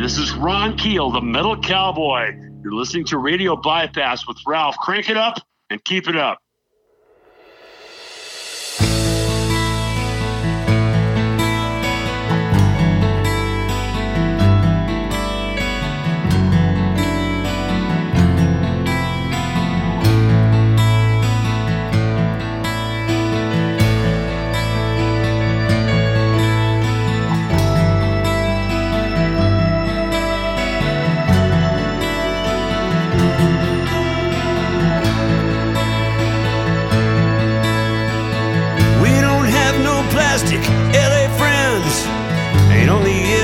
This is Ron Keel, the Metal Cowboy. You're listening to Radio Bypass with Ralph. Crank it up and keep it up.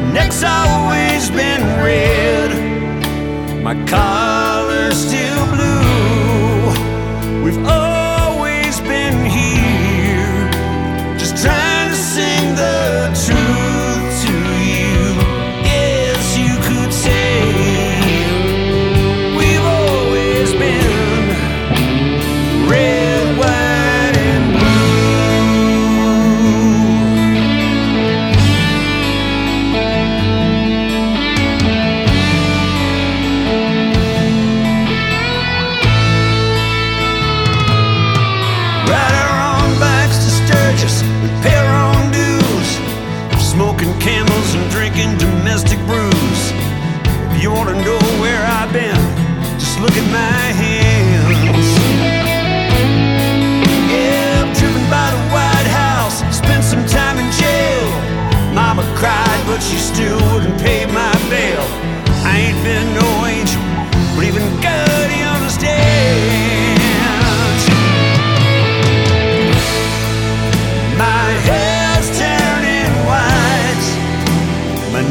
neck's always been red, my collar's still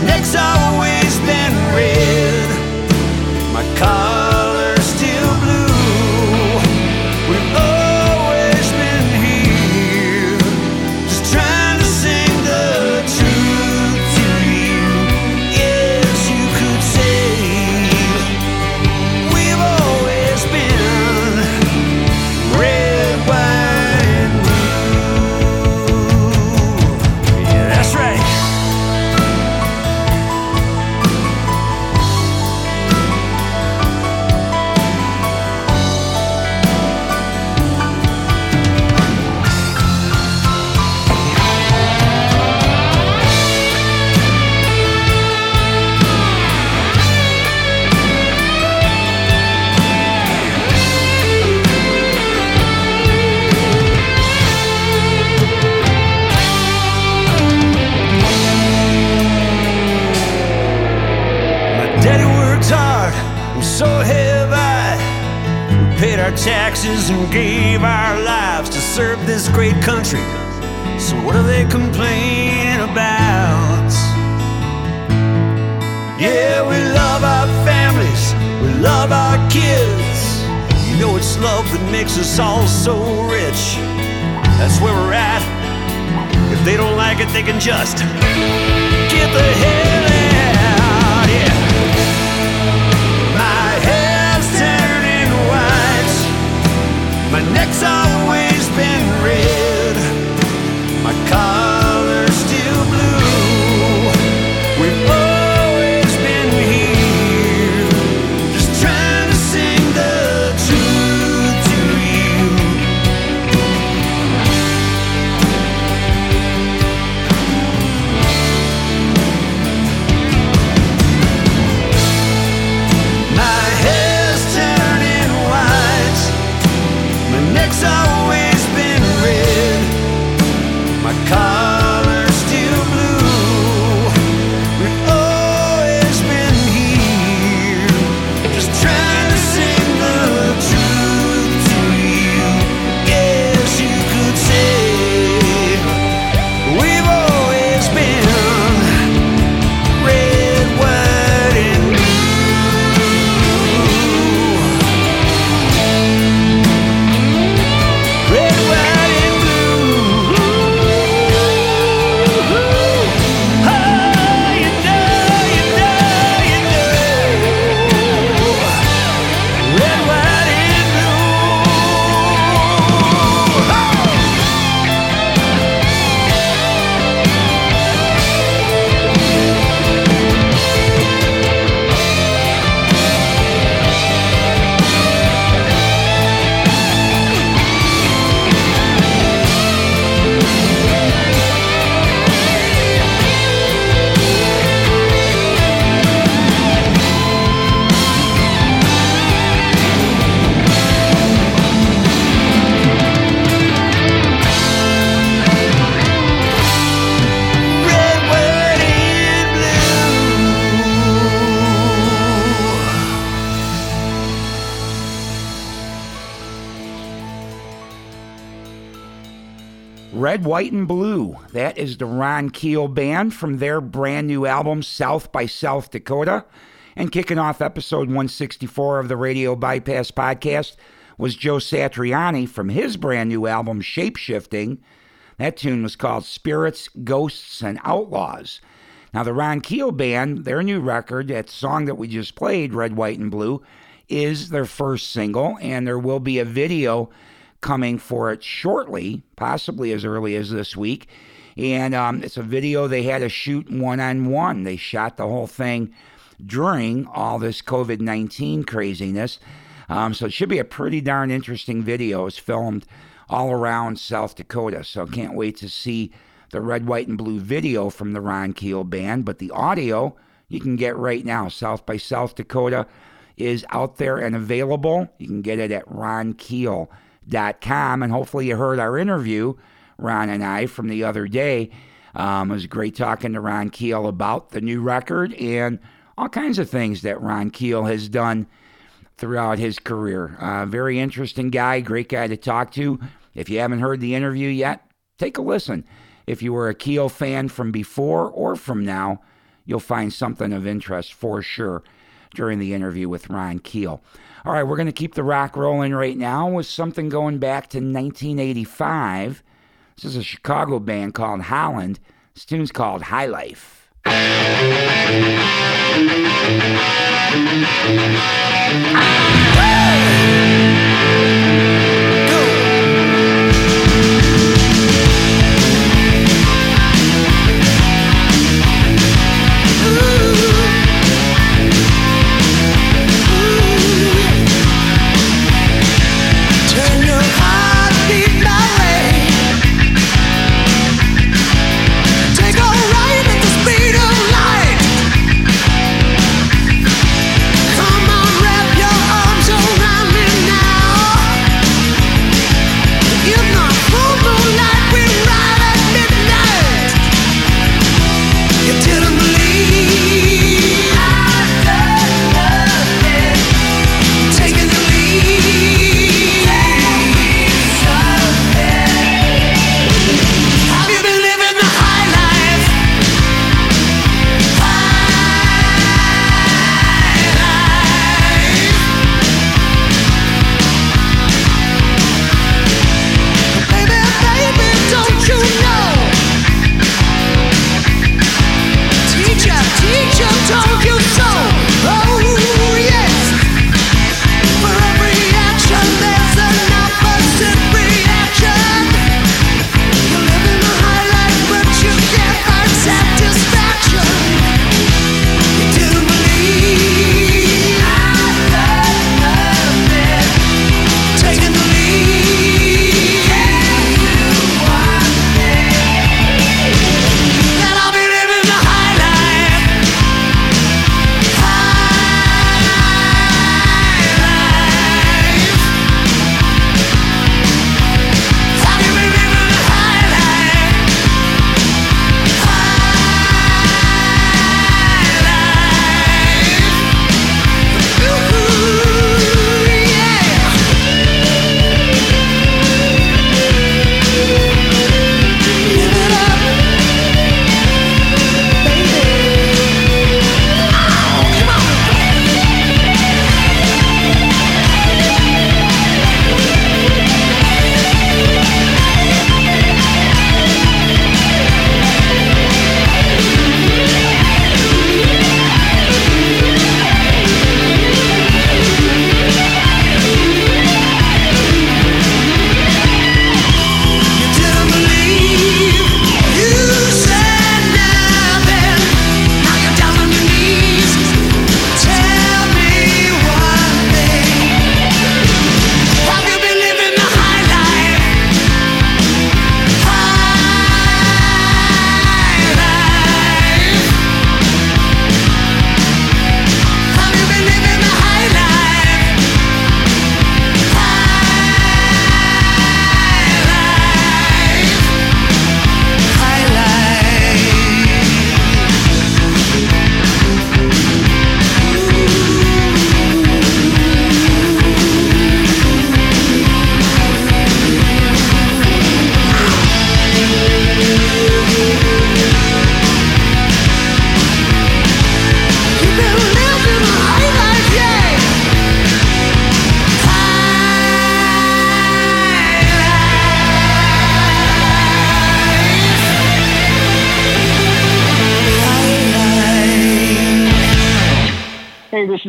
taxes love our kids. You know, it's love that makes us all so rich. That's where we're at. If they don't like it, they can just get the hell out. Yeah. My hair's turning white. My neck's always been red. White, and Blue. That is the Ron Keel Band from their brand new album, South by South Dakota. And kicking off episode 164 of the Radio Bypass podcast was Joe Satriani from his brand new album, Shapeshifting. That tune was called Spirits, Ghosts, and Outlaws. Now, the Ron Keel Band, their new record, that song that we just played, Red, White, and Blue, is their first single, and there will be a video coming for it shortly, possibly as early as this week. And um, it's a video they had to shoot one on one. They shot the whole thing during all this COVID 19 craziness. Um, so it should be a pretty darn interesting video. It's filmed all around South Dakota. So can't wait to see the red, white, and blue video from the Ron Keel band. But the audio you can get right now. South by South Dakota is out there and available. You can get it at Ron Keel com. And hopefully, you heard our interview, Ron and I, from the other day. Um, it was great talking to Ron Keel about the new record and all kinds of things that Ron Keel has done throughout his career. Uh, very interesting guy, great guy to talk to. If you haven't heard the interview yet, take a listen. If you were a Keel fan from before or from now, you'll find something of interest for sure during the interview with Ron Keel. All right, we're going to keep the rock rolling right now with something going back to 1985. This is a Chicago band called Holland. This tune's called High Life.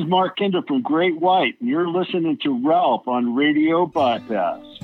Mark Kendall from Great White, and you're listening to Ralph on Radio Bypass.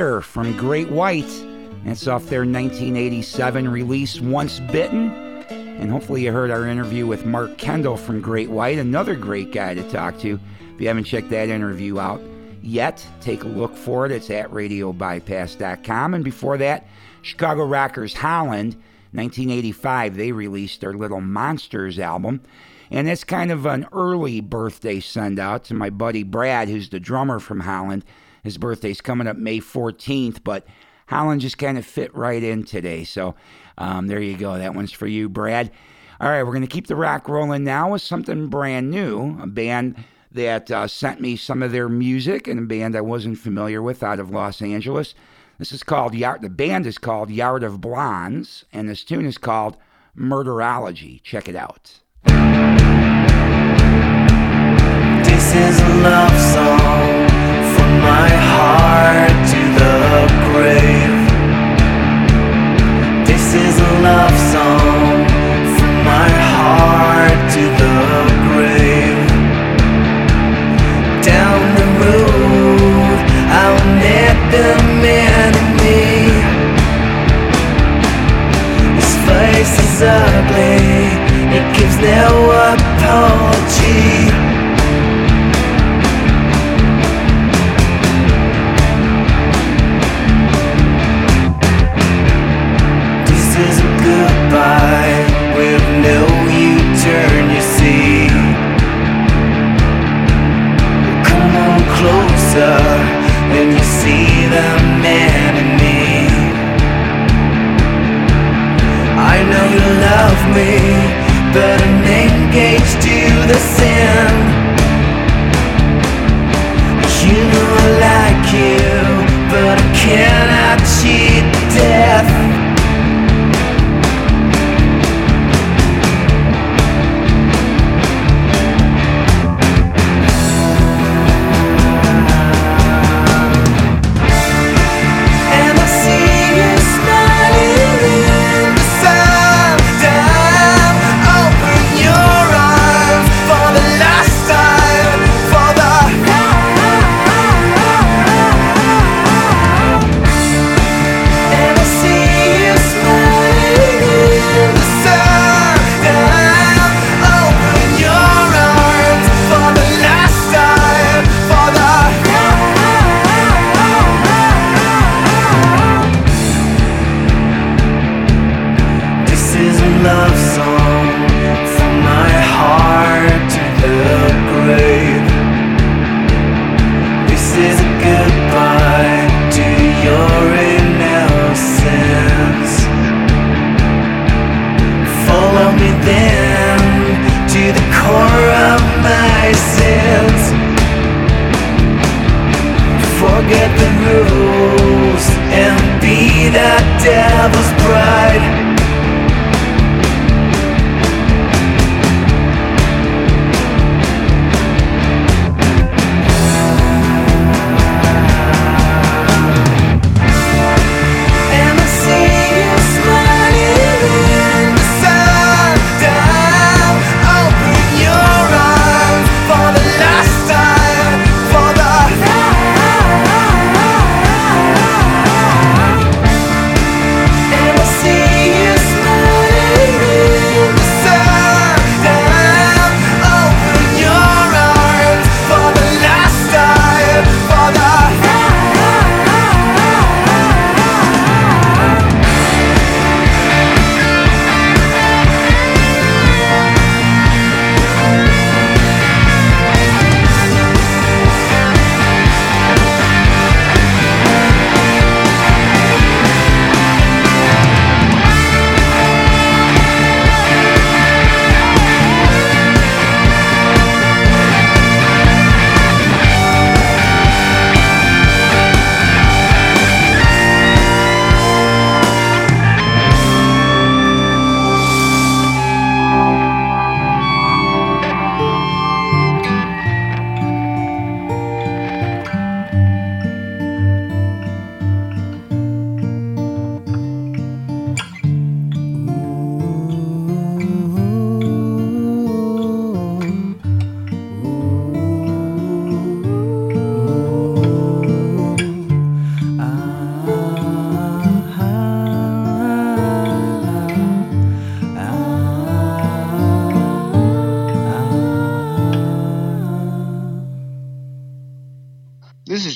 From Great White. That's off their 1987 release, Once Bitten. And hopefully, you heard our interview with Mark Kendall from Great White, another great guy to talk to. If you haven't checked that interview out yet, take a look for it. It's at radiobypass.com. And before that, Chicago Rockers Holland, 1985, they released their Little Monsters album. And it's kind of an early birthday send out to my buddy Brad, who's the drummer from Holland. His birthday's coming up May 14th, but Holland just kind of fit right in today. So um, there you go. That one's for you, Brad. All right, we're going to keep the rock rolling now with something brand new. A band that uh, sent me some of their music and a band I wasn't familiar with out of Los Angeles. This is called Yard. The band is called Yard of Blondes, and this tune is called Murderology. Check it out. This is a love song my heart to the grave.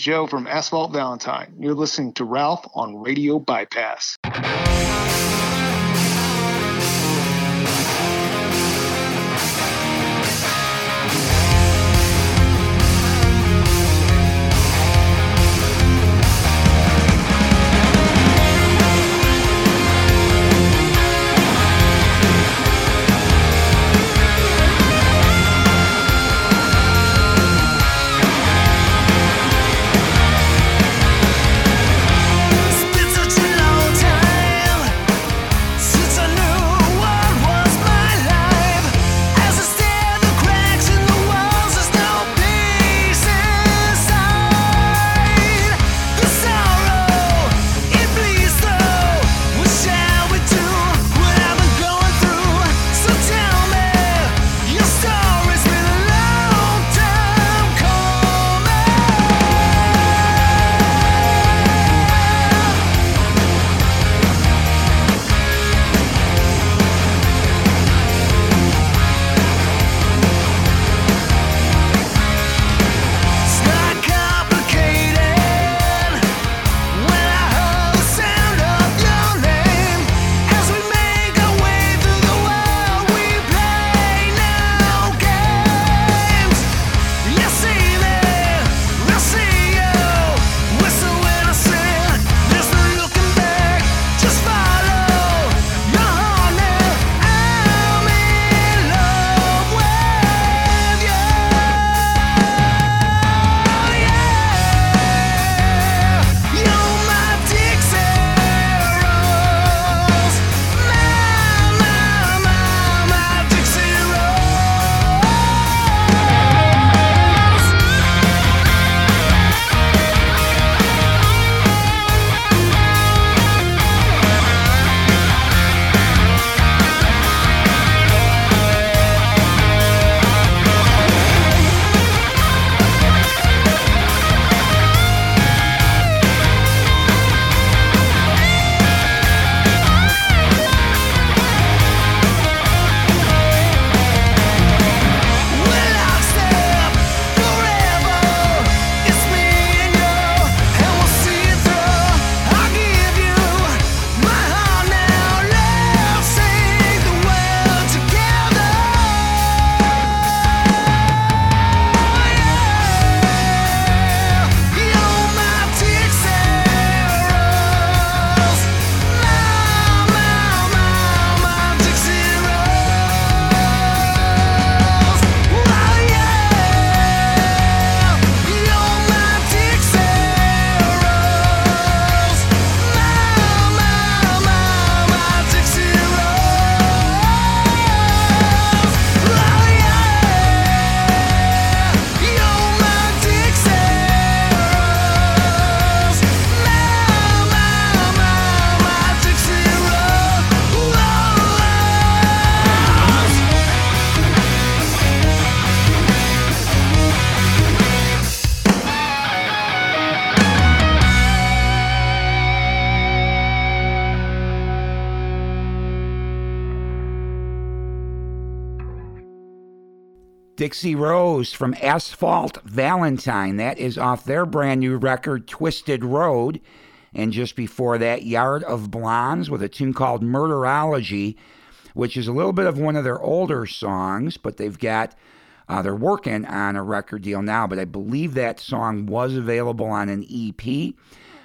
Joe from Asphalt Valentine. You're listening to Ralph on Radio Bypass. Dixie Rose from Asphalt Valentine. That is off their brand new record, Twisted Road. And just before that, Yard of Blondes with a tune called Murderology, which is a little bit of one of their older songs, but they've got, uh, they're working on a record deal now, but I believe that song was available on an EP.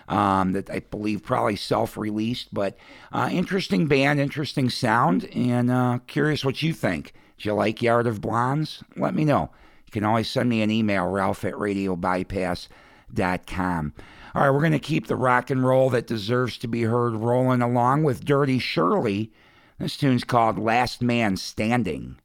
Um, that I believe probably self released, but uh, interesting band, interesting sound, and uh, curious what you think. Do you like Yard of Blondes? Let me know. You can always send me an email, ralph at radiobypass.com. All right, we're going to keep the rock and roll that deserves to be heard rolling along with Dirty Shirley. This tune's called Last Man Standing.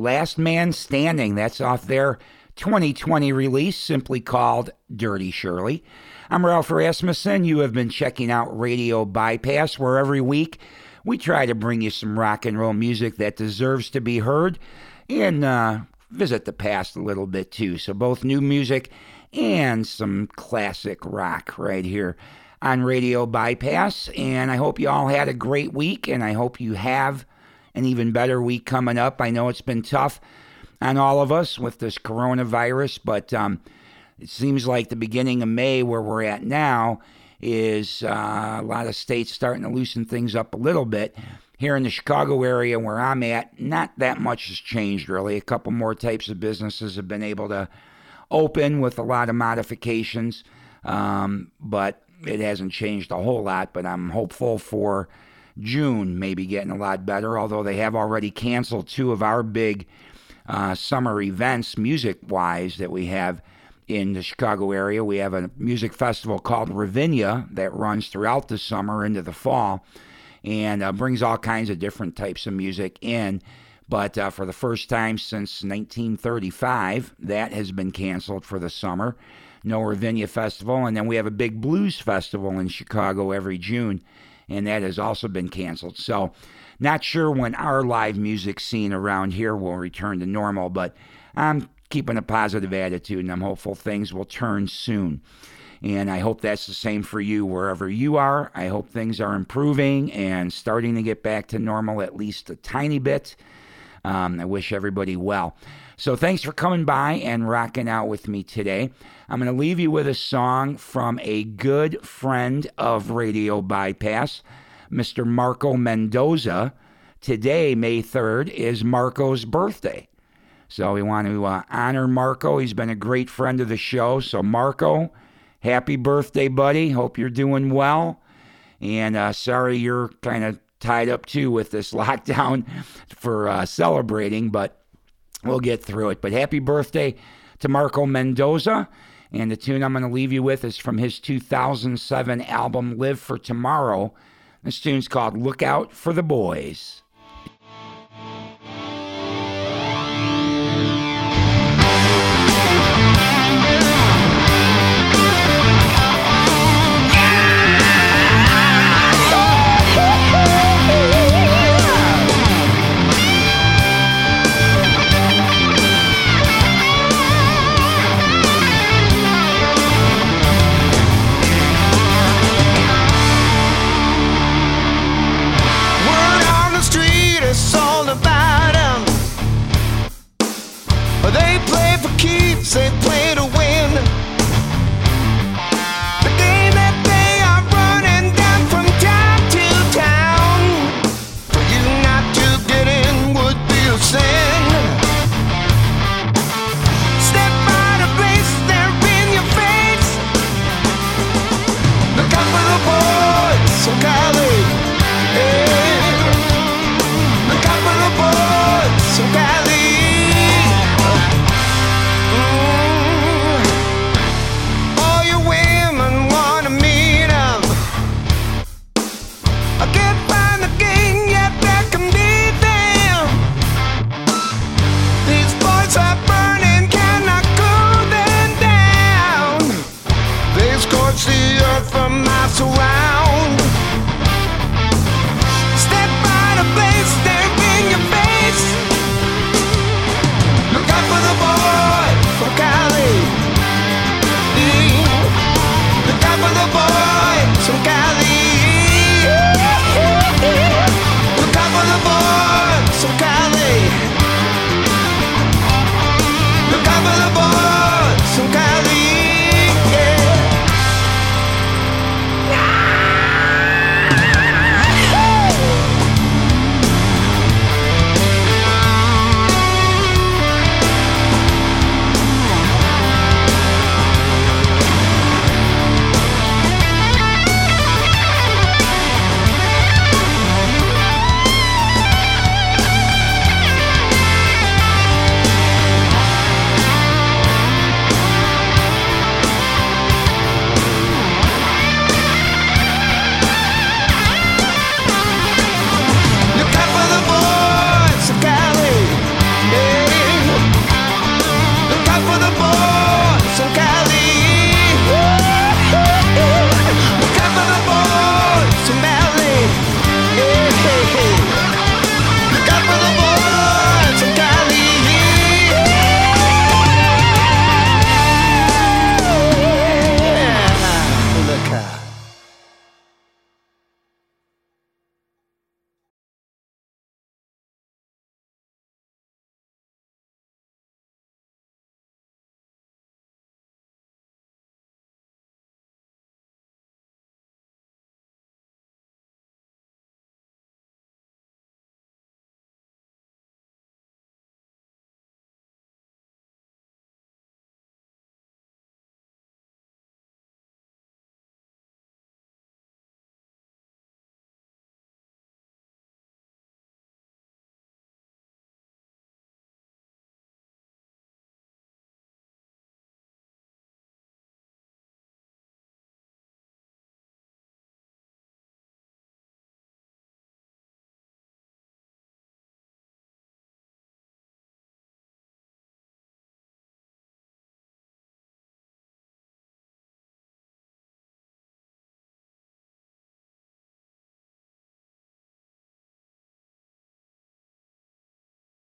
Last Man Standing. That's off their 2020 release, simply called Dirty Shirley. I'm Ralph Rasmussen. You have been checking out Radio Bypass, where every week we try to bring you some rock and roll music that deserves to be heard and uh, visit the past a little bit too. So, both new music and some classic rock right here on Radio Bypass. And I hope you all had a great week, and I hope you have an even better week coming up. I know it's been tough on all of us with this coronavirus, but um, it seems like the beginning of May, where we're at now, is uh, a lot of states starting to loosen things up a little bit. Here in the Chicago area where I'm at, not that much has changed really. A couple more types of businesses have been able to open with a lot of modifications, um, but it hasn't changed a whole lot. But I'm hopeful for June, maybe getting a lot better, although they have already canceled two of our big uh, summer events, music wise, that we have in the Chicago area. We have a music festival called Ravinia that runs throughout the summer into the fall and uh, brings all kinds of different types of music in. But uh, for the first time since 1935, that has been canceled for the summer. No Ravinia Festival. And then we have a big blues festival in Chicago every June, and that has also been canceled. So, not sure when our live music scene around here will return to normal, but I'm keeping a positive attitude and I'm hopeful things will turn soon. And I hope that's the same for you wherever you are. I hope things are improving and starting to get back to normal at least a tiny bit. Um, I wish everybody well. So thanks for coming by and rocking out with me today. I'm going to leave you with a song from a good friend of Radio Bypass, Mr. Marco Mendoza. Today, May 3rd, is Marco's birthday. So we want to uh, honor Marco. He's been a great friend of the show. So, Marco, happy birthday, buddy. Hope you're doing well. And uh, sorry you're kind of tied up too with this lockdown for uh, celebrating, but we'll get through it. But happy birthday to Marco Mendoza. And the tune I'm going to leave you with is from his 2007 album, Live for Tomorrow. This tune's called Look Out for the Boys.